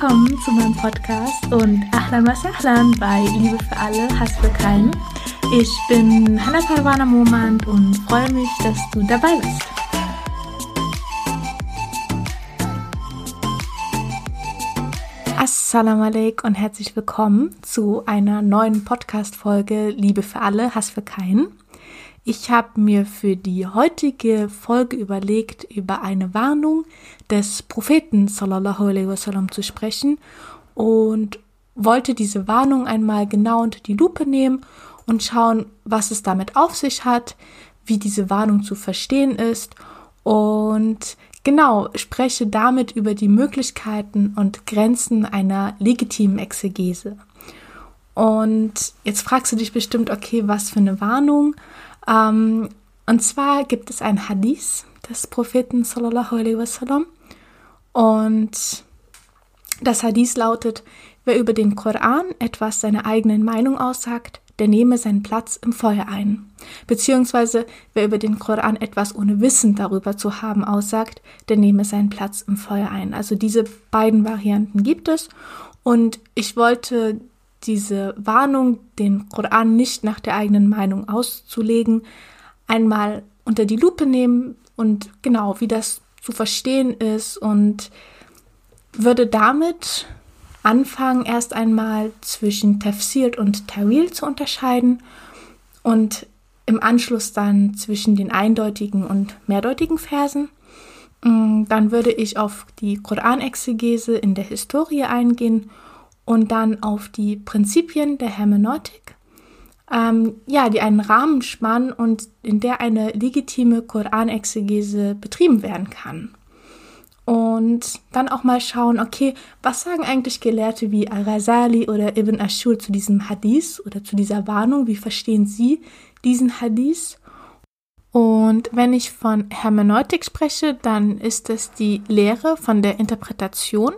Willkommen zu meinem Podcast und Ahlan wa Sahlan bei Liebe für alle, Hass für keinen. Ich bin Hannah Parwana Momand und freue mich, dass du dabei bist. Assalamu alaikum und herzlich willkommen zu einer neuen Podcast-Folge Liebe für alle, Hass für keinen. Ich habe mir für die heutige Folge überlegt, über eine Warnung des Propheten sallallahu alaihi wasallam zu sprechen und wollte diese Warnung einmal genau unter die Lupe nehmen und schauen, was es damit auf sich hat, wie diese Warnung zu verstehen ist und genau spreche damit über die Möglichkeiten und Grenzen einer legitimen Exegese. Und jetzt fragst du dich bestimmt, okay, was für eine Warnung? Ähm, und zwar gibt es ein Hadith des Propheten sallallahu alaihi wasallam und das Hadith lautet, wer über den Koran etwas seiner eigenen Meinung aussagt, der nehme seinen Platz im Feuer ein. Beziehungsweise wer über den Koran etwas ohne Wissen darüber zu haben aussagt, der nehme seinen Platz im Feuer ein. Also diese beiden Varianten gibt es und ich wollte diese Warnung, den Koran nicht nach der eigenen Meinung auszulegen, einmal unter die Lupe nehmen und genau, wie das zu verstehen ist und würde damit anfangen, erst einmal zwischen Tafsir und Tawil zu unterscheiden und im Anschluss dann zwischen den eindeutigen und mehrdeutigen Versen. Mm, dann würde ich auf die Koranexegese in der Historie eingehen und dann auf die Prinzipien der Hermeneutik, ähm, ja, die einen Rahmen spannen und in der eine legitime Koranexegese betrieben werden kann. Und dann auch mal schauen, okay, was sagen eigentlich Gelehrte wie Al-Ghazali oder Ibn Ashur zu diesem Hadith oder zu dieser Warnung? Wie verstehen sie diesen Hadith? Und wenn ich von Hermeneutik spreche, dann ist es die Lehre von der Interpretation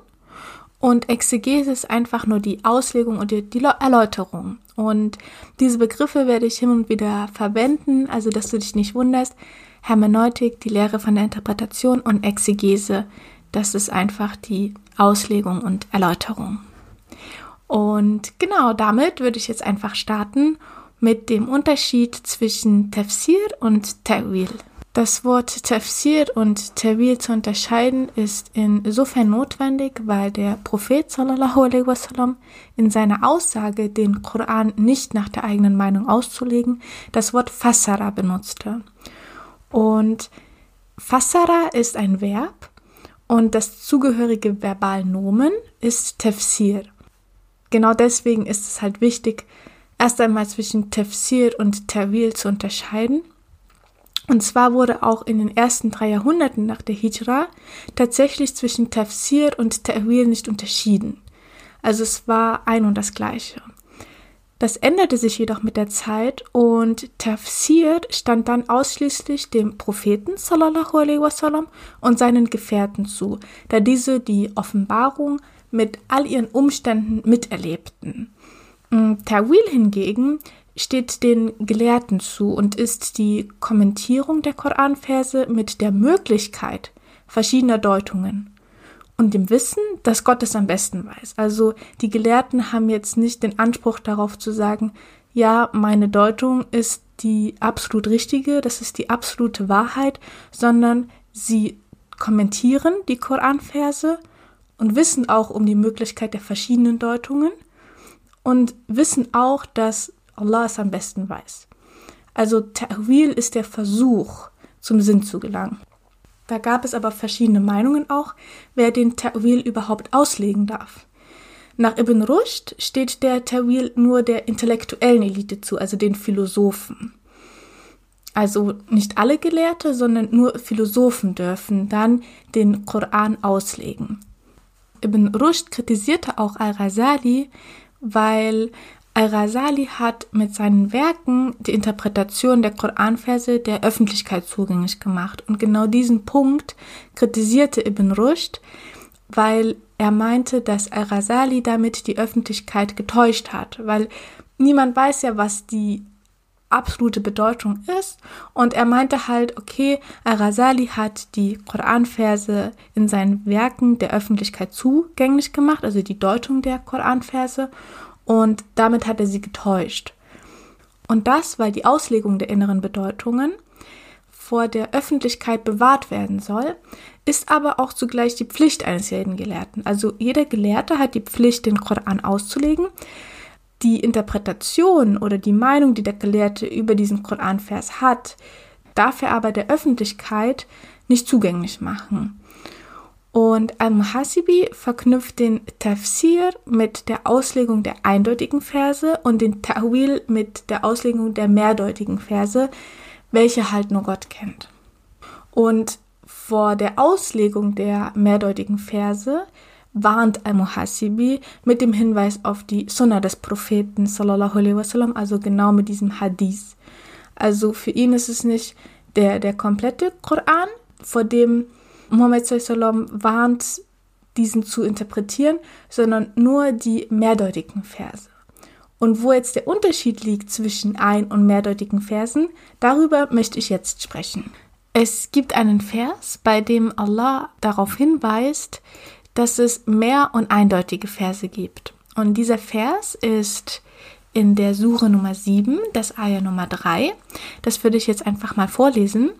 und Exegese ist einfach nur die Auslegung und die, Erläuterung. Und diese Begriffe werde ich hin und wieder verwenden, also dass du dich nicht wunderst. Hermeneutik, die Lehre von der Interpretation und Exegese, das ist einfach die Auslegung und Erläuterung. Und genau damit würde ich jetzt einfach starten mit dem Unterschied zwischen Tafsir und Ta'wil. Das Wort Tafsir und Tawil zu unterscheiden ist insofern notwendig, weil der Prophet sallallahu alaihi wasallam in seiner Aussage, den Koran nicht nach der eigenen Meinung auszulegen, das Wort Fassara benutzte. Und Fassara ist ein Verb und das zugehörige Verbalnomen ist Tafsir. Genau deswegen ist es halt wichtig, erst einmal zwischen Tafsir und Tawil zu unterscheiden und zwar wurde auch in den ersten drei Jahrhunderten nach der Hijra tatsächlich zwischen Tafsir und Ta'wil nicht unterschieden. Also es war ein und das gleiche. Das änderte sich jedoch mit der Zeit und Tafsir stand dann ausschließlich dem Propheten sallallahu alaihi wasallam und seinen Gefährten zu, da diese die Offenbarung mit all ihren Umständen miterlebten. Tawil hingegen steht den Gelehrten zu und ist die Kommentierung der Koranverse mit der Möglichkeit verschiedener Deutungen und dem Wissen, dass Gott es am besten weiß. Also die Gelehrten haben jetzt nicht den Anspruch darauf zu sagen, ja, meine Deutung ist die absolut richtige, das ist die absolute Wahrheit, sondern sie kommentieren die Koranverse und wissen auch um die Möglichkeit der verschiedenen Deutungen und wissen auch, dass Allah es am besten weiß. Also Ta'wil ist der Versuch, zum Sinn zu gelangen. Da gab es aber verschiedene Meinungen auch, wer den Ta'wil überhaupt auslegen darf. Nach Ibn Rushd steht der Ta'wil nur der intellektuellen Elite zu, also den Philosophen. Also nicht alle Gelehrte, sondern nur Philosophen dürfen dann den Koran auslegen. Ibn Rushd kritisierte auch Al-Ghazali, weil Al-Ghazali hat mit seinen Werken die Interpretation der Koranverse der Öffentlichkeit zugänglich gemacht. Und genau diesen Punkt kritisierte Ibn Rushd, weil er meinte, dass Al-Ghazali damit die Öffentlichkeit getäuscht hat, weil niemand weiß ja, was die absolute Bedeutung ist. Und er meinte halt, okay, Al-Rasali hat die Koranverse in seinen Werken der Öffentlichkeit zugänglich gemacht, also die Deutung der Koranverse. Und damit hat er sie getäuscht. Und das, weil die Auslegung der inneren Bedeutungen vor der Öffentlichkeit bewahrt werden soll, ist aber auch zugleich die Pflicht eines jeden Gelehrten. Also jeder Gelehrte hat die Pflicht, den Koran auszulegen. Die Interpretation oder die Meinung, die der Gelehrte über diesen Koranvers hat, darf er aber der Öffentlichkeit nicht zugänglich machen. Und Al-Muhasibi verknüpft den Tafsir mit der Auslegung der eindeutigen Verse und den Ta'wil mit der Auslegung der mehrdeutigen Verse, welche halt nur Gott kennt. Und vor der Auslegung der mehrdeutigen Verse warnt Al-Muhasibi mit dem Hinweis auf die Sunna des Propheten sallallahu alaihi wasallam, also genau mit diesem Hadith. Also für ihn ist es nicht der, der komplette Koran, vor dem Muhammad sallam warnt, diesen zu interpretieren, sondern nur die mehrdeutigen Verse. Und wo jetzt der Unterschied liegt zwischen ein- und mehrdeutigen Versen, darüber möchte ich jetzt sprechen. Es gibt einen Vers, bei dem Allah darauf hinweist, dass es mehr und eindeutige Verse gibt. Und dieser Vers ist in der Suche Nummer 7, das Ayah Nummer 3. Das würde ich jetzt einfach mal vorlesen.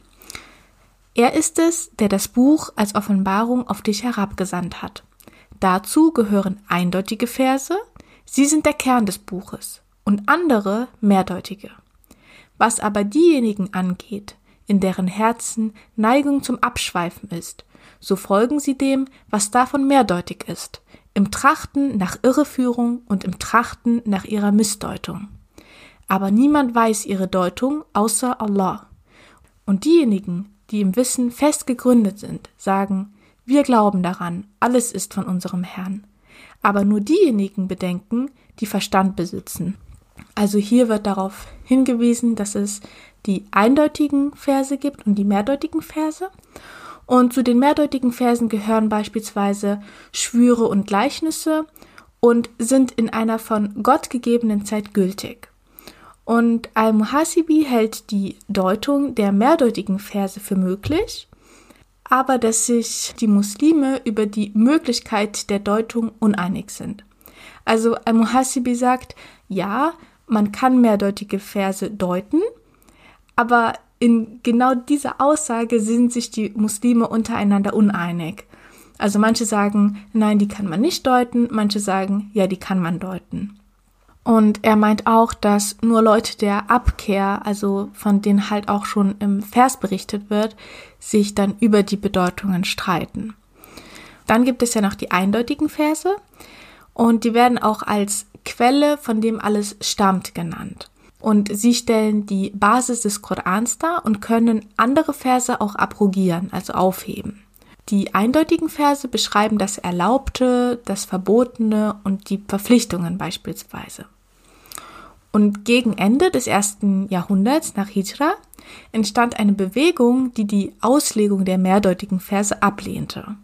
Er ist es, der das Buch als Offenbarung auf dich herabgesandt hat. Dazu gehören eindeutige Verse, sie sind der Kern des Buches, und andere mehrdeutige. Was aber diejenigen angeht, in deren Herzen Neigung zum Abschweifen ist, so folgen sie dem, was davon mehrdeutig ist, im Trachten nach Irreführung und im Trachten nach ihrer Missdeutung. Aber niemand weiß ihre Deutung außer Allah. Und diejenigen, die im Wissen fest gegründet sind, sagen, wir glauben daran, alles ist von unserem Herrn. Aber nur diejenigen bedenken, die Verstand besitzen. Also hier wird darauf hingewiesen, dass es die eindeutigen Verse gibt und die mehrdeutigen Verse. Und zu den mehrdeutigen Versen gehören beispielsweise Schwüre und Gleichnisse und sind in einer von Gott gegebenen Zeit gültig. Und Al-Muhasibi hält die Deutung der mehrdeutigen Verse für möglich, aber dass sich die Muslime über die Möglichkeit der Deutung uneinig sind. Also Al-Muhasibi sagt, ja, man kann mehrdeutige Verse deuten, aber in genau dieser Aussage sind sich die Muslime untereinander uneinig. Also manche sagen, nein, die kann man nicht deuten, manche sagen, ja, die kann man deuten. Und er meint auch, dass nur Leute der Abkehr, also von denen halt auch schon im Vers berichtet wird, sich dann über die Bedeutungen streiten. Dann gibt es ja noch die eindeutigen Verse und die werden auch als Quelle, von dem alles stammt, genannt. Und sie stellen die Basis des Korans dar und können andere Verse auch abrogieren, also aufheben. Die eindeutigen Verse beschreiben das Erlaubte, das Verbotene und die Verpflichtungen beispielsweise. Und gegen Ende des ersten Jahrhunderts nach Hijra entstand eine Bewegung, die die Auslegung der mehrdeutigen Verse ablehnte.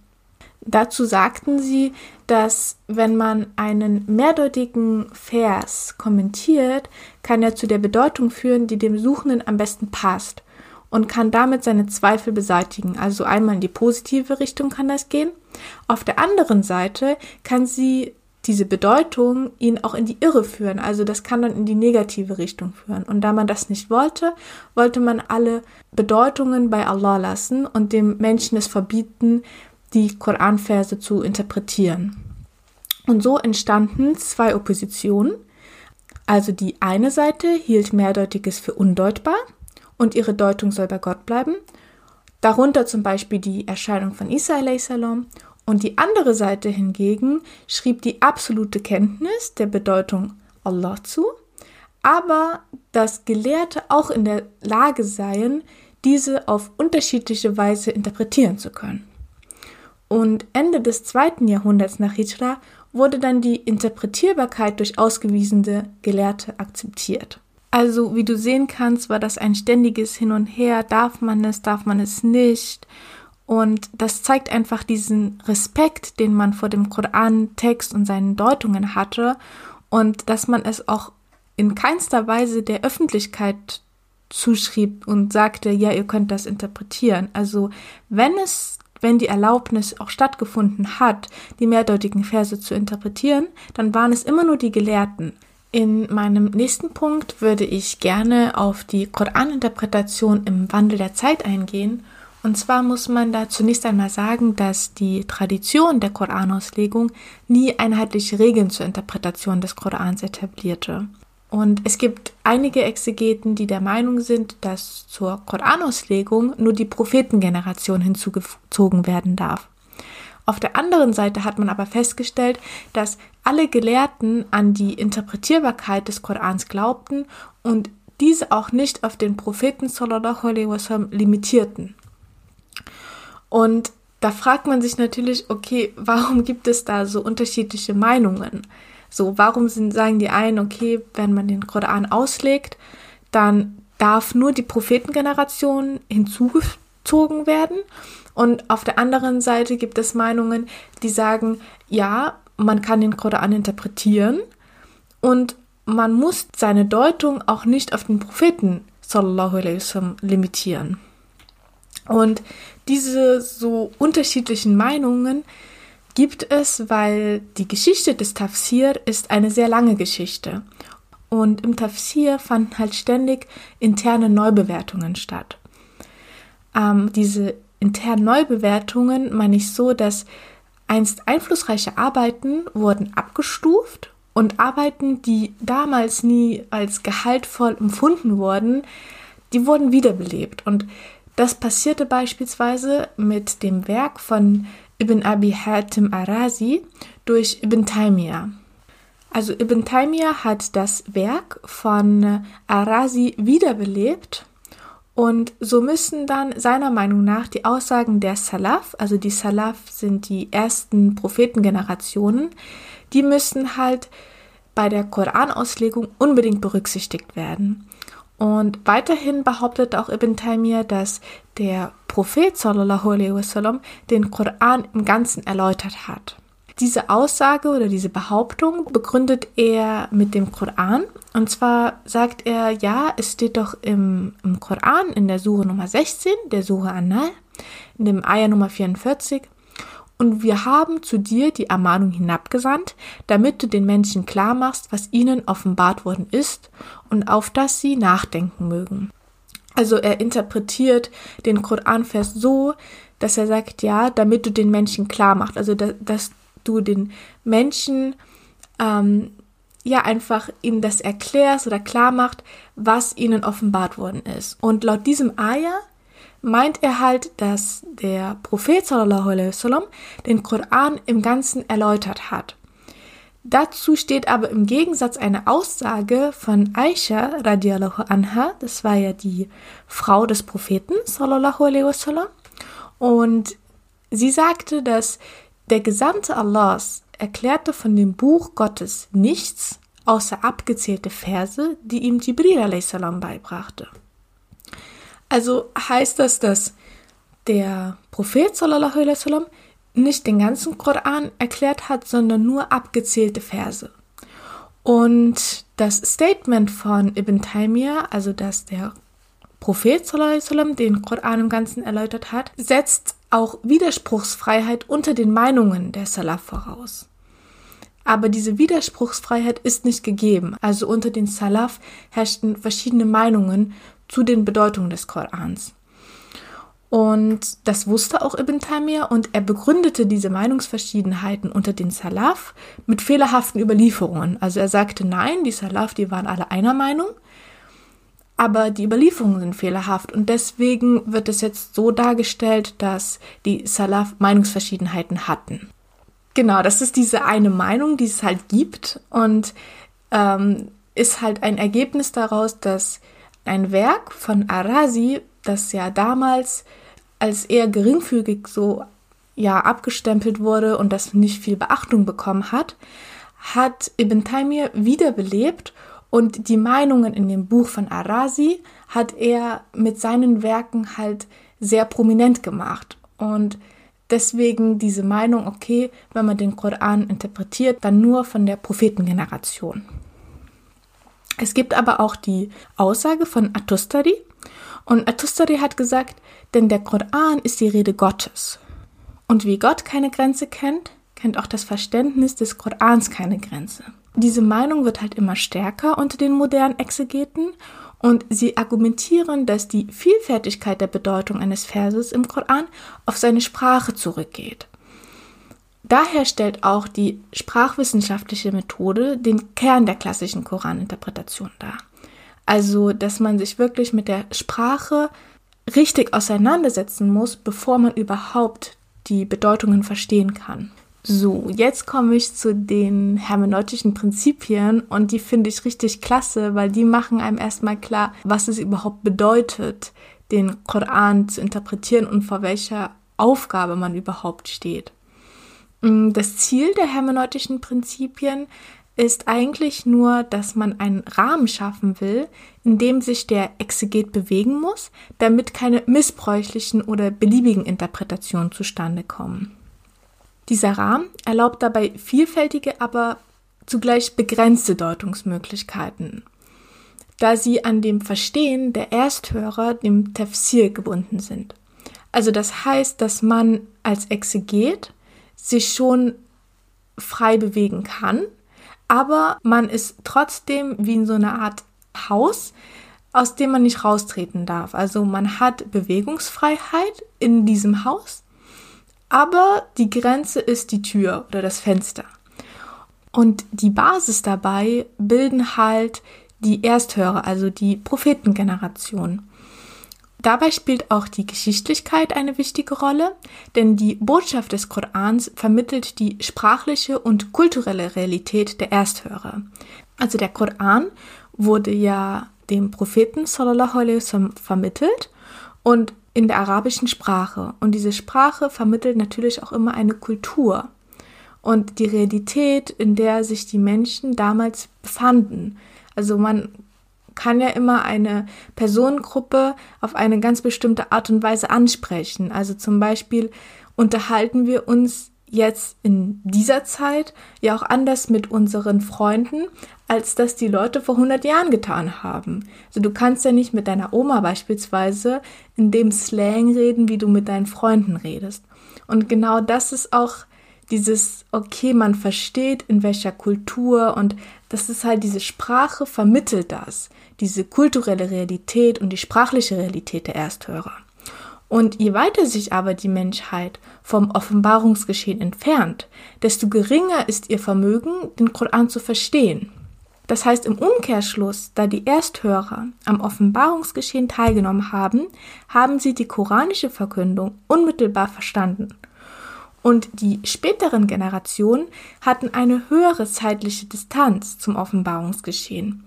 Dazu sagten sie, dass wenn man einen mehrdeutigen Vers kommentiert, kann er zu der Bedeutung führen, die dem Suchenden am besten passt und kann damit seine Zweifel beseitigen. Also einmal in die positive Richtung kann das gehen. Auf der anderen Seite kann sie diese Bedeutung ihn auch in die Irre führen. Also das kann dann in die negative Richtung führen. Und da man das nicht wollte, wollte man alle Bedeutungen bei Allah lassen und dem Menschen es verbieten, die Koranverse zu interpretieren. Und so entstanden zwei Oppositionen. Also die eine Seite hielt Mehrdeutiges für undeutbar und ihre Deutung soll bei Gott bleiben. Darunter zum Beispiel die Erscheinung von Isa salam und die andere Seite hingegen schrieb die absolute Kenntnis der Bedeutung Allah zu, aber dass Gelehrte auch in der Lage seien, diese auf unterschiedliche Weise interpretieren zu können. Und Ende des zweiten Jahrhunderts nach Hijra wurde dann die Interpretierbarkeit durch ausgewiesene Gelehrte akzeptiert. Also, wie du sehen kannst, war das ein ständiges Hin und Her. Darf man es, darf man es nicht? Und das zeigt einfach diesen Respekt, den man vor dem Koran-Text und seinen Deutungen hatte und dass man es auch in keinster Weise der Öffentlichkeit zuschrieb und sagte, ja, ihr könnt das interpretieren. Also wenn es, wenn die Erlaubnis auch stattgefunden hat, die mehrdeutigen Verse zu interpretieren, dann waren es immer nur die Gelehrten. In meinem nächsten Punkt würde ich gerne auf die Koraninterpretation im Wandel der Zeit eingehen. Und zwar muss man da zunächst einmal sagen, dass die Tradition der Koranauslegung nie einheitliche Regeln zur Interpretation des Korans etablierte. Und es gibt einige Exegeten, die der Meinung sind, dass zur Koranauslegung nur die Prophetengeneration hinzugezogen werden darf. Auf der anderen Seite hat man aber festgestellt, dass alle Gelehrten an die Interpretierbarkeit des Korans glaubten und diese auch nicht auf den Propheten sallallahu alaihi wasallam limitierten. Und da fragt man sich natürlich, okay, warum gibt es da so unterschiedliche Meinungen? So, warum sind, sagen die einen, okay, wenn man den Koran auslegt, dann darf nur die Prophetengeneration hinzugezogen werden. Und auf der anderen Seite gibt es Meinungen, die sagen, ja, man kann den Koran interpretieren und man muss seine Deutung auch nicht auf den Propheten sallallahu alaihi wasallam limitieren. Und diese so unterschiedlichen Meinungen gibt es, weil die Geschichte des Tafsir ist eine sehr lange Geschichte. Und im Tafsir fanden halt ständig interne Neubewertungen statt. Ähm, diese internen Neubewertungen meine ich so, dass einst einflussreiche Arbeiten wurden abgestuft und Arbeiten, die damals nie als gehaltvoll empfunden wurden, die wurden wiederbelebt. Und das passierte beispielsweise mit dem Werk von Ibn Abi Hatim Arazi durch Ibn Taymiyyah. Also Ibn Taymiyyah hat das Werk von Arazi wiederbelebt und so müssen dann seiner Meinung nach die Aussagen der Salaf, also die Salaf sind die ersten Prophetengenerationen, die müssen halt bei der Koranauslegung unbedingt berücksichtigt werden. Und weiterhin behauptet auch Ibn Taymiyyah, dass der Prophet sallallahu alaihi wasallam den Koran im Ganzen erläutert hat. Diese Aussage oder diese Behauptung begründet er mit dem Koran. Und zwar sagt er, ja, es steht doch im, im Koran in der Suche Nummer 16, der Suche An-Nahl, in dem Ayah Nummer 44, und wir haben zu dir die Ermahnung hinabgesandt, damit du den Menschen klar machst, was ihnen offenbart worden ist und auf das sie nachdenken mögen. Also er interpretiert den Koranvers so, dass er sagt, ja, damit du den Menschen klar machst, also da, dass du den Menschen ähm, ja einfach ihnen das erklärst oder klar macht, was ihnen offenbart worden ist. Und laut diesem Ayah meint er halt, dass der Prophet sallallahu alaihi wasallam den Koran im Ganzen erläutert hat. Dazu steht aber im Gegensatz eine Aussage von Aisha radiallahu anha, das war ja die Frau des Propheten sallallahu alaihi wasallam, und sie sagte, dass der Gesandte Allahs erklärte von dem Buch Gottes nichts außer abgezählte Verse, die ihm Jibril a.s. beibrachte. Also heißt das, dass der Prophet sallallahu alaihi wasallam nicht den ganzen Koran erklärt hat, sondern nur abgezählte Verse. Und das Statement von Ibn Taymiyyah, also dass der Prophet wasallam den Koran im Ganzen erläutert hat, setzt auch Widerspruchsfreiheit unter den Meinungen der Salaf voraus. Aber diese Widerspruchsfreiheit ist nicht gegeben. Also unter den Salaf herrschten verschiedene Meinungen zu den Bedeutungen des Korans. Und das wusste auch Ibn Taymiyyah und er begründete diese Meinungsverschiedenheiten unter den Salaf mit fehlerhaften Überlieferungen. Also er sagte, nein, die Salaf, die waren alle einer Meinung, aber die Überlieferungen sind fehlerhaft und deswegen wird es jetzt so dargestellt, dass die Salaf Meinungsverschiedenheiten hatten. Genau, das ist diese eine Meinung, die es halt gibt und ähm, ist halt ein Ergebnis daraus, dass ein Werk von Arazi, das ja damals als eher geringfügig so ja abgestempelt wurde und das nicht viel Beachtung bekommen hat, hat Ibn Taymiyyah wiederbelebt und die Meinungen in dem Buch von Arazi hat er mit seinen Werken halt sehr prominent gemacht und deswegen diese Meinung, okay, wenn man den Koran interpretiert, dann nur von der Prophetengeneration. Es gibt aber auch die Aussage von Atustari. Und Atustari hat gesagt, denn der Koran ist die Rede Gottes. Und wie Gott keine Grenze kennt, kennt auch das Verständnis des Korans keine Grenze. Diese Meinung wird halt immer stärker unter den modernen Exegeten und sie argumentieren, dass die Vielfältigkeit der Bedeutung eines Verses im Koran auf seine Sprache zurückgeht. Daher stellt auch die sprachwissenschaftliche Methode den Kern der klassischen Koraninterpretation dar. Also, dass man sich wirklich mit der Sprache richtig auseinandersetzen muss, bevor man überhaupt die Bedeutungen verstehen kann. So, jetzt komme ich zu den hermeneutischen Prinzipien und die finde ich richtig klasse, weil die machen einem erstmal klar, was es überhaupt bedeutet, den Koran zu interpretieren und vor welcher Aufgabe man überhaupt steht. Mm, das Ziel der hermeneutischen Prinzipien ist eigentlich nur, dass man einen Rahmen schaffen will, in dem sich der Exeget bewegen muss, damit keine missbräuchlichen oder beliebigen Interpretationen zustande kommen. Dieser Rahmen erlaubt dabei vielfältige, aber zugleich begrenzte Deutungsmöglichkeiten, da sie an dem Verstehen der Ersthörer, dem Tafsir, gebunden sind. Also das heißt, dass man als Exeget sich schon frei bewegen kann, aber man ist trotzdem wie in so einer Art Haus, aus dem man nicht raustreten darf. Also man hat Bewegungsfreiheit in diesem Haus, aber die Grenze ist die Tür oder das Fenster. Und die Basis dabei bilden halt die Ersthörer, also die Prophetengeneration. Dabei spielt auch die Geschichtlichkeit eine wichtige Rolle, denn die Botschaft des Korans vermittelt die sprachliche und kulturelle Realität der Ersthörer. Also der Koran wurde ja dem Propheten sallallahu alaihi wasallam vermittelt und in der arabischen Sprache. Und diese Sprache vermittelt natürlich auch immer eine Kultur und die Realität, in der sich die Menschen damals befanden. Also man kann ja immer eine Personengruppe auf eine ganz bestimmte Art und Weise ansprechen. Also zum Beispiel unterhalten wir uns jetzt in dieser Zeit ja auch anders mit unseren Freunden, als das die Leute vor 100 Jahren getan haben. Also du kannst ja nicht mit deiner Oma beispielsweise in dem Slang reden, wie du mit deinen Freunden redest. Und genau das ist auch dieses, okay, man versteht in welcher Kultur und das ist halt diese Sprache vermittelt das, diese kulturelle Realität und die sprachliche Realität der Ersthörer. Und je weiter sich aber die Menschheit vom Offenbarungsgeschehen entfernt, desto geringer ist ihr Vermögen, den Koran zu verstehen. Das heißt im Umkehrschluss, da die Ersthörer am Offenbarungsgeschehen teilgenommen haben, haben sie die koranische Verkündung unmittelbar verstanden. Und die späteren Generationen hatten eine höhere zeitliche Distanz zum Offenbarungsgeschehen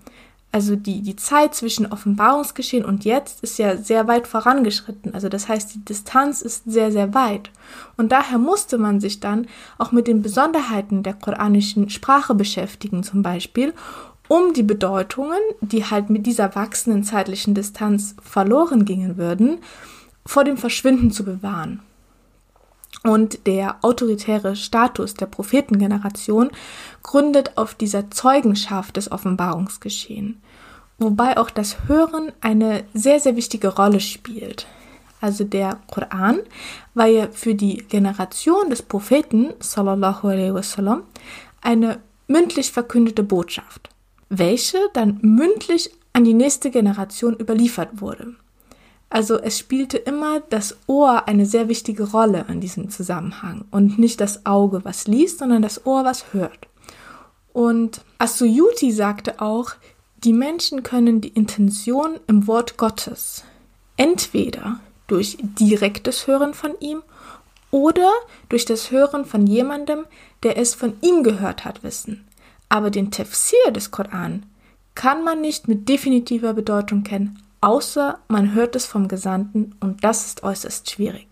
also die, die Zeit zwischen Offenbarungsgeschehen und jetzt ist ja sehr weit vorangeschritten. Also das heißt, die Distanz ist sehr, sehr weit. Und daher musste man sich dann auch mit den Besonderheiten der koranischen Sprache beschäftigen, zum Beispiel, um die Bedeutungen, die halt mit dieser wachsenden zeitlichen Distanz verloren gingen würden, vor dem Verschwinden zu bewahren. Und der autoritäre Status der Prophetengeneration gründet auf dieser Zeugenschaft des Offenbarungsgeschehen, wobei auch das Hören eine sehr, sehr wichtige Rolle spielt. Also der Koran war ja für die Generation des Propheten sallallahu alaihi wasallam eine mündlich verkündete Botschaft, welche dann mündlich an die nächste Generation überliefert wurde. Also es spielte immer das Ohr eine sehr wichtige Rolle in diesem Zusammenhang und nicht das Auge, was liest, sondern das Ohr, was hört. Und Asuyuti sagte auch, die Menschen können die Intention im Wort Gottes entweder durch direktes Hören von ihm oder durch das Hören von jemandem, der es von ihm gehört hat, wissen. Aber den Tafsir des Koran kann man nicht mit definitiver Bedeutung kennen, außer man hört es vom Gesandten und das ist äußerst schwierig.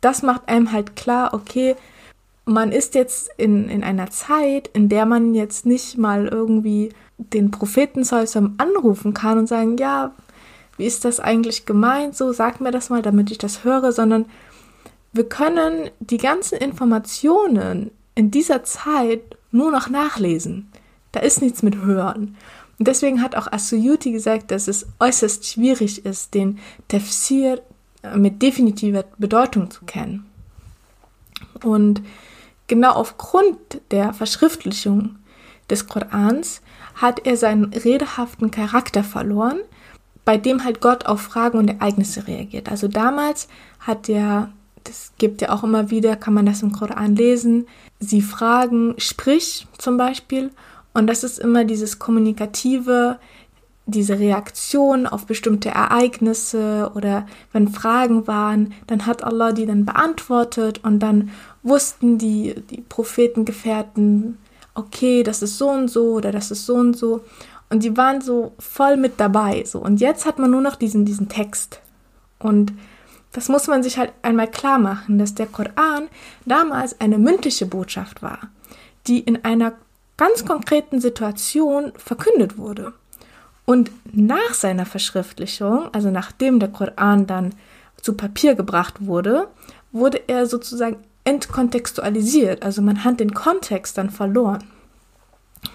Das macht einem halt klar, okay, man ist jetzt in, in einer Zeit, in der man jetzt nicht mal irgendwie den Propheten Zeusam anrufen kann und sagen, ja, wie ist das eigentlich gemeint? So, sag mir das mal, damit ich das höre, sondern wir können die ganzen Informationen in dieser Zeit nur noch nachlesen. Da ist nichts mit Hören. Und deswegen hat auch Asuyuti gesagt, dass es äußerst schwierig ist, den Tafsir äh, mit definitiver Bedeutung zu kennen. Und genau aufgrund der Verschriftlichung des Korans hat er seinen redehaften Charakter verloren, bei dem halt Gott auf Fragen und Ereignisse reagiert. Also damals hat er, das gibt ja auch immer wieder, kann man das im Koran lesen, sie fragen, sprich zum Beispiel, und das ist immer dieses kommunikative, diese Reaktion auf bestimmte Ereignisse oder wenn Fragen waren, dann hat Allah die dann beantwortet und dann wussten die, die Prophetengefährten, okay, das ist so und so oder das ist so und so. Und die waren so voll mit dabei. So. Und jetzt hat man nur noch diesen, diesen Text. Und das muss man sich halt einmal klar machen, dass der Koran damals eine mündliche Botschaft war, die in einer ganz konkreten Situation verkündet wurde. Und nach seiner Verschriftlichung, also nachdem der Koran dann zu Papier gebracht wurde, wurde er sozusagen entkontextualisiert, also man hat den Kontext dann verloren.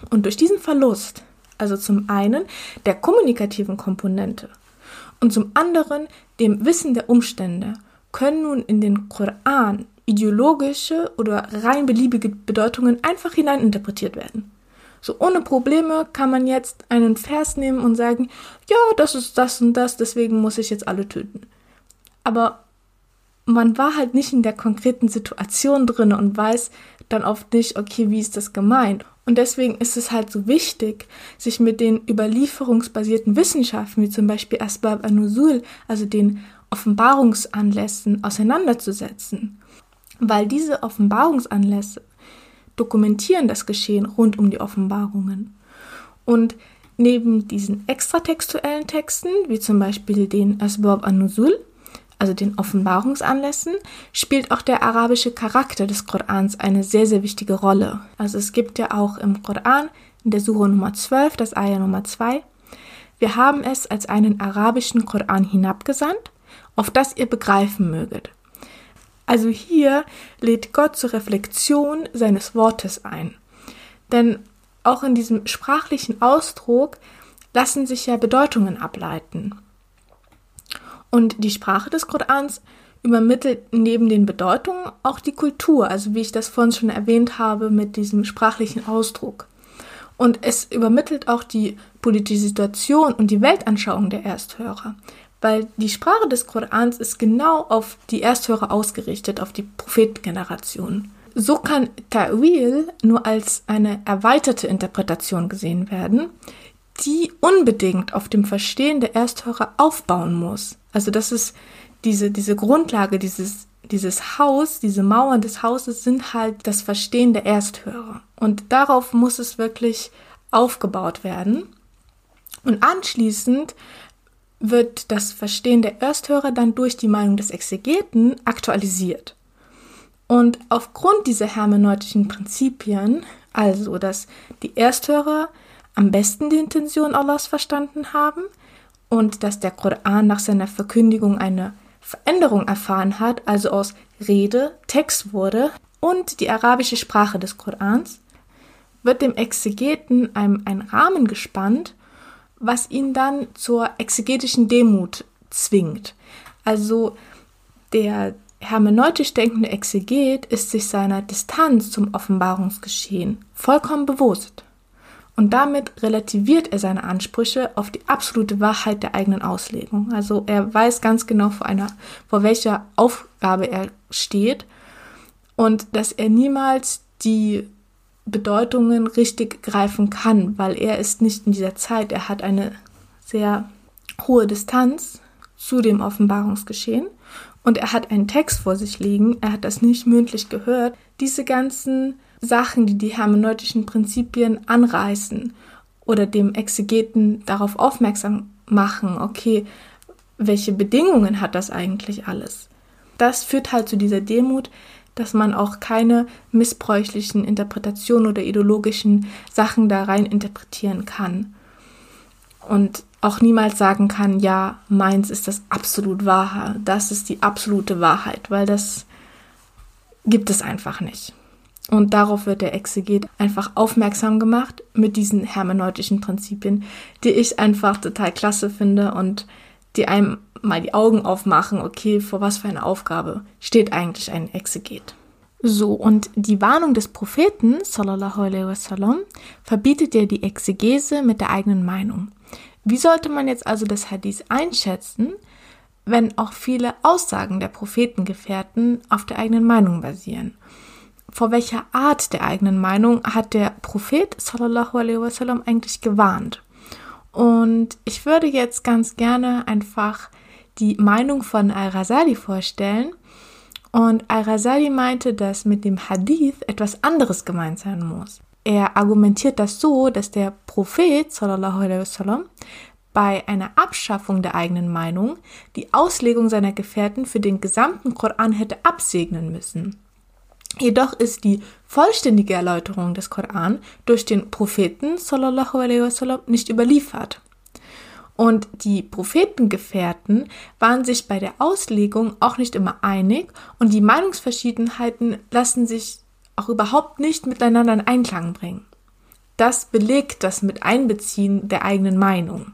Und durch diesen Verlust, also zum einen der kommunikativen Komponente und zum anderen dem Wissen der Umstände, können nun in den Koran ideologische oder rein beliebige Bedeutungen einfach hineininterpretiert werden. So ohne Probleme kann man jetzt einen Vers nehmen und sagen, ja, das ist das und das, deswegen muss ich jetzt alle töten. Aber man war halt nicht in der konkreten Situation drin und weiß dann oft nicht, okay, wie ist das gemeint? Und deswegen ist es halt so wichtig, sich mit den überlieferungsbasierten Wissenschaften, wie zum Beispiel Asbab an-Nuzul, also den Offenbarungsanlässen, auseinanderzusetzen. Weil diese Offenbarungsanlässe dokumentieren das Geschehen rund um die Offenbarungen. Und neben diesen extratextuellen Texten, wie zum Beispiel den Asbab an-Nuzul, also den Offenbarungsanlässen, spielt auch der arabische Charakter des Korans eine sehr, sehr wichtige Rolle. Also es gibt ja auch im Koran, in der Sure Nummer 12, das Ayah Nummer 2, wir haben es als einen arabischen Koran hinabgesandt, auf das ihr begreifen möget. Also hier lädt Gott zur Reflexion seines Wortes ein. Denn auch in diesem sprachlichen Ausdruck lassen sich ja Bedeutungen ableiten. Und die Sprache des Korans übermittelt neben den Bedeutungen auch die Kultur, also wie ich das vorhin schon erwähnt habe mit diesem sprachlichen Ausdruck. Und es übermittelt auch die politische Situation und die Weltanschauung der Ersthörer, weil die Sprache des Korans ist genau auf die Ersthörer ausgerichtet, auf die Prophetengeneration. So kann Ta'wil nur als eine erweiterte Interpretation gesehen werden, die unbedingt auf dem Verstehen der Ersthörer aufbauen muss. Also das ist diese, diese Grundlage, dieses, dieses Haus, diese Mauern des Hauses sind halt das Verstehen der Ersthörer. Und darauf muss es wirklich aufgebaut werden. Und anschließend wird das Verstehen der Ersthörer dann durch die Meinung des Exegeten aktualisiert. Und aufgrund dieser hermeneutischen Prinzipien, also dass die Ersthörer am besten die Intention Allahs verstanden haben und dass der Koran nach seiner Verkündigung eine Veränderung erfahren hat, also aus Rede Text wurde und die arabische Sprache des Korans, wird dem Exegeten ein, ein Rahmen gespannt, was ihn dann zur exegetischen Demut zwingt. Also der hermeneutisch denkende Exeget ist sich seiner Distanz zum Offenbarungsgeschehen vollkommen bewusst und damit relativiert er seine Ansprüche auf die absolute Wahrheit der eigenen Auslegung. Also er weiß ganz genau vor einer, vor welcher Aufgabe er steht und dass er niemals die Bedeutungen richtig greifen kann, weil er ist nicht in dieser Zeit. Er hat eine sehr hohe Distanz zu dem Offenbarungsgeschehen und er hat einen Text vor sich liegen. Er hat das nicht mündlich gehört. Diese ganzen Sachen, die die hermeneutischen Prinzipien anreißen oder dem Exegeten darauf aufmerksam machen, okay, welche Bedingungen hat das eigentlich alles? Das führt halt zu dieser Demut, dass man auch keine missbräuchlichen Interpretationen oder ideologischen Sachen da rein interpretieren kann. Und auch niemals sagen kann, ja, meins ist das absolut wahre, das ist die absolute Wahrheit, weil das gibt es einfach nicht. Und darauf wird der Exeget einfach aufmerksam gemacht mit diesen hermeneutischen Prinzipien, die ich einfach total klasse finde und die einem mal die Augen aufmachen, okay, vor was für eine Aufgabe steht eigentlich ein Exeget. So, und die Warnung des Propheten, sallallahu alaihi wasallam, verbietet ja die Exegese mit der eigenen Meinung. Wie sollte man jetzt also das Hadith einschätzen, wenn auch viele Aussagen der Prophetengefährten auf der eigenen Meinung basieren? Vor welcher Art der eigenen Meinung hat der Prophet sallallahu alaihi wasallam eigentlich gewarnt? Und ich würde jetzt ganz gerne einfach die Meinung von Al-Rasali vorstellen. Und Al-Rasali meinte, dass mit dem Hadith etwas anderes gemeint sein muss. Er argumentiert das so, dass der Prophet wasallam bei einer Abschaffung der eigenen Meinung die Auslegung seiner Gefährten für den gesamten Koran hätte absegnen müssen. Jedoch ist die vollständige Erläuterung des Koran durch den Propheten sallallahu alaihi wasallam nicht überliefert. Und die Prophetengefährten waren sich bei der Auslegung auch nicht immer einig und die Meinungsverschiedenheiten lassen sich auch überhaupt nicht miteinander in Einklang bringen. Das belegt das Miteinbeziehen der eigenen Meinung.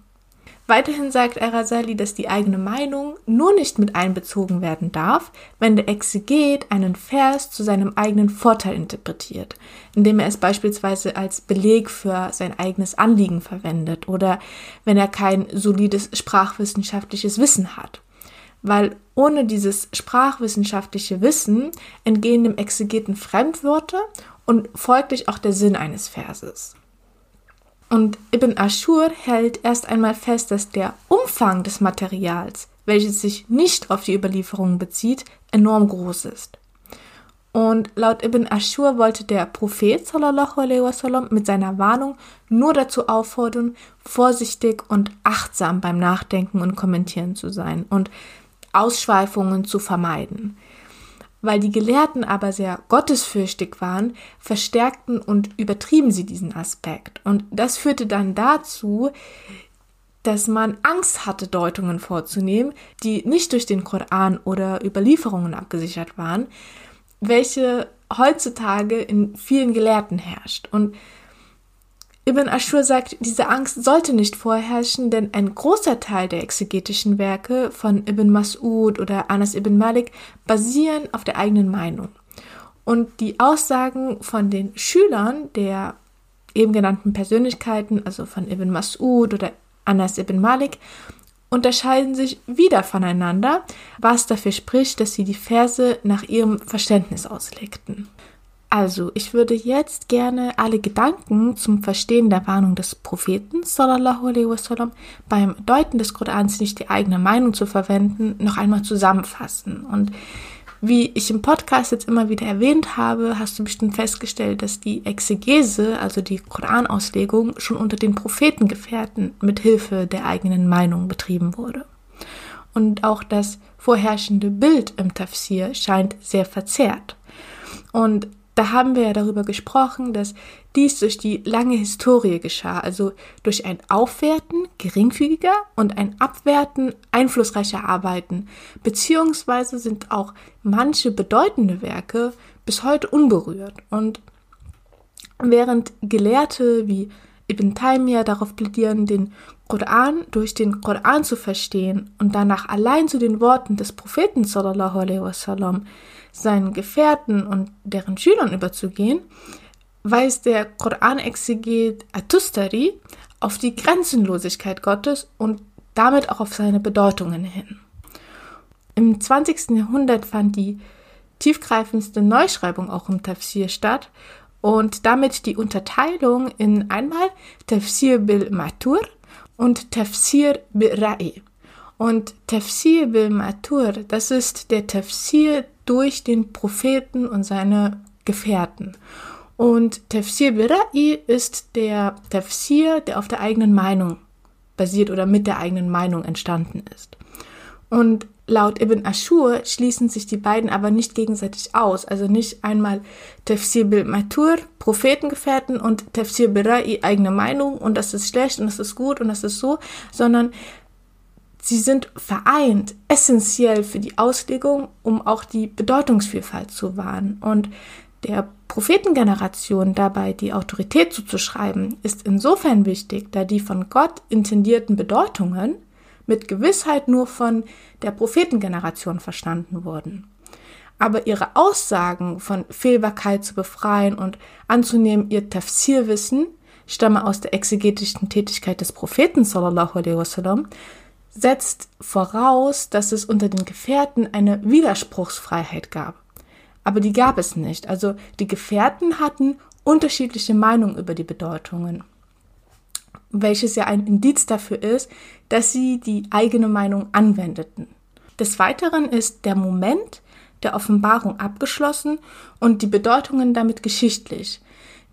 Weiterhin sagt Arasali, dass die eigene Meinung nur nicht mit einbezogen werden darf, wenn der Exeget einen Vers zu seinem eigenen Vorteil interpretiert, indem er es beispielsweise als Beleg für sein eigenes Anliegen verwendet oder wenn er kein solides sprachwissenschaftliches Wissen hat. Weil ohne dieses sprachwissenschaftliche Wissen entgehen dem Exegeten Fremdwörter und folglich auch der Sinn eines Verses. Und Ibn Ashur hält erst einmal fest, dass der Umfang des Materials, welches sich nicht auf die Überlieferungen bezieht, enorm groß ist. Und laut Ibn Ashur wollte der Prophet sallallahu alaihi wasallam mit seiner Warnung nur dazu auffordern, vorsichtig und achtsam beim Nachdenken und Kommentieren zu sein und Ausschweifungen zu vermeiden. Weil die Gelehrten aber sehr gottesfürchtig waren, verstärkten und übertrieben sie diesen Aspekt. Und das führte dann dazu, dass man Angst hatte, Deutungen vorzunehmen, die nicht durch den Koran oder Überlieferungen abgesichert waren, welche heutzutage in vielen Gelehrten herrscht. Und Ibn Ashur sagt, diese Angst sollte nicht vorherrschen, denn ein großer Teil der exegetischen Werke von Ibn Mas'ud oder Anas ibn Malik basieren auf der eigenen Meinung. Und die Aussagen von den Schülern der eben genannten Persönlichkeiten, also von Ibn Mas'ud oder Anas ibn Malik, unterscheiden sich wieder voneinander, was dafür spricht, dass sie die Verse nach ihrem Verständnis auslegten. Also, ich würde jetzt gerne alle Gedanken zum Verstehen der Warnung des Propheten, sallallahu alaihi wasallam, beim Deuten des Korans nicht die eigene Meinung zu verwenden, noch einmal zusammenfassen. Und wie ich im Podcast jetzt immer wieder erwähnt habe, hast du bestimmt festgestellt, dass die Exegese, also die Koranauslegung, schon unter den Prophetengefährten mit Hilfe der eigenen Meinung betrieben wurde. Und auch das vorherrschende Bild im Tafsir scheint sehr verzerrt. Und da haben wir ja darüber gesprochen, dass dies durch die lange Historie geschah, also durch ein Aufwerten geringfügiger und ein Abwerten einflussreicher Arbeiten, beziehungsweise sind auch manche bedeutende Werke bis heute unberührt. Und während Gelehrte wie Ibn Taymiyyah darauf plädieren, den Koran durch den Koran zu verstehen und danach allein zu den Worten des Propheten sallallahu alaihi wasallam seinen Gefährten und deren Schülern überzugehen, weist der Koranexeget Atustari auf die Grenzenlosigkeit Gottes und damit auch auf seine Bedeutungen hin. Im 20. Jahrhundert fand die tiefgreifendste Neuschreibung auch im Tafsir statt und damit die Unterteilung in einmal Tafsir bil Matur und Tafsir bil Ra'i. Und Tafsir bil Matur, das ist der Tafsir durch den Propheten und seine Gefährten. Und Tafsir Bira'i ist der Tafsir, der auf der eigenen Meinung basiert oder mit der eigenen Meinung entstanden ist. Und laut Ibn Ashur schließen sich die beiden aber nicht gegenseitig aus. Also nicht einmal Tafsir bil Matur, Prophetengefährten und Tafsir Bira'i, eigene Meinung und das ist schlecht und das ist gut und das ist so, sondern Sie sind vereint, essentiell für die Auslegung, um auch die Bedeutungsvielfalt zu wahren. Und der Prophetengeneration dabei die Autorität zuzuschreiben, ist insofern wichtig, da die von Gott intendierten Bedeutungen mit Gewissheit nur von der Prophetengeneration verstanden wurden. Aber ihre Aussagen von Fehlbarkeit zu befreien und anzunehmen, ihr Tafsirwissen stamme aus der exegetischen Tätigkeit des Propheten sallallahu alaihi wasallam, setzt voraus, dass es unter den Gefährten eine Widerspruchsfreiheit gab. Aber die gab es nicht. Also die Gefährten hatten unterschiedliche Meinungen über die Bedeutungen, welches ja ein Indiz dafür ist, dass sie die eigene Meinung anwendeten. Des Weiteren ist der Moment der Offenbarung abgeschlossen und die Bedeutungen damit geschichtlich.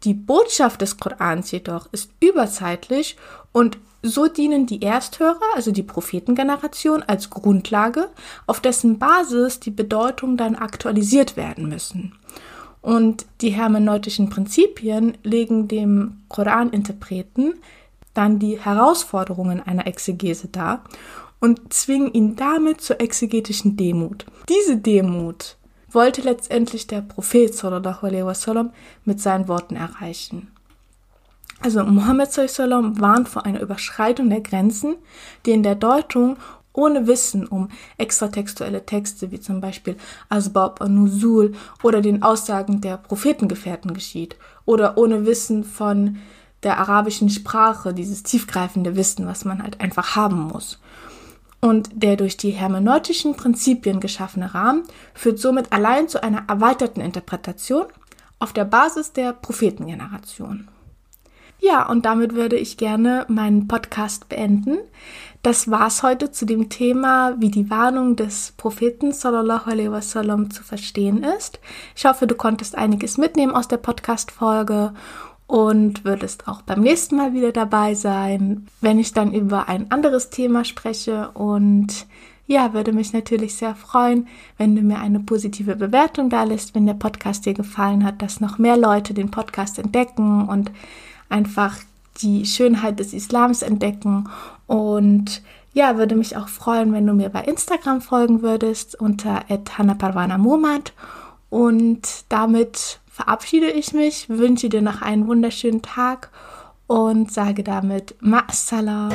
Die Botschaft des Korans jedoch ist überzeitlich und so dienen die Ersthörer, also die Prophetengeneration, als Grundlage, auf dessen Basis die Bedeutungen dann aktualisiert werden müssen. Und die hermeneutischen Prinzipien legen dem Koraninterpreten dann die Herausforderungen einer Exegese dar und zwingen ihn damit zur exegetischen Demut. Diese Demut wollte letztendlich der Prophet sallallahu alaihi wasallam mit seinen Worten erreichen. Also Mohammed sallam warnt vor einer Überschreitung der Grenzen, die in der Deutung ohne Wissen um extratextuelle Texte wie zum Beispiel Asbab an-Nuzul oder den Aussagen der Prophetengefährten geschieht oder ohne Wissen von der arabischen Sprache, dieses tiefgreifende Wissen, was man halt einfach haben muss. Und der durch die hermeneutischen Prinzipien geschaffene Rahmen führt somit allein zu einer erweiterten Interpretation auf der Basis der Prophetengeneration. Ja, und damit würde ich gerne meinen Podcast beenden. Das war's heute zu dem Thema, wie die Warnung des Propheten sallallahu alaihi wasallam zu verstehen ist. Ich hoffe, du konntest einiges mitnehmen aus der Podcast-Folge und würdest auch beim nächsten Mal wieder dabei sein, wenn ich dann über ein anderes Thema spreche und ja, würde mich natürlich sehr freuen, wenn du mir eine positive Bewertung da lässt, wenn der Podcast dir gefallen hat, dass noch mehr Leute den Podcast entdecken und einfach die Schönheit des Islams entdecken. Und ja, würde mich auch freuen, wenn du mir bei Instagram folgen würdest unter @hanaparvana Und damit verabschiede ich mich, wünsche dir noch einen wunderschönen Tag und sage damit Ma'salam.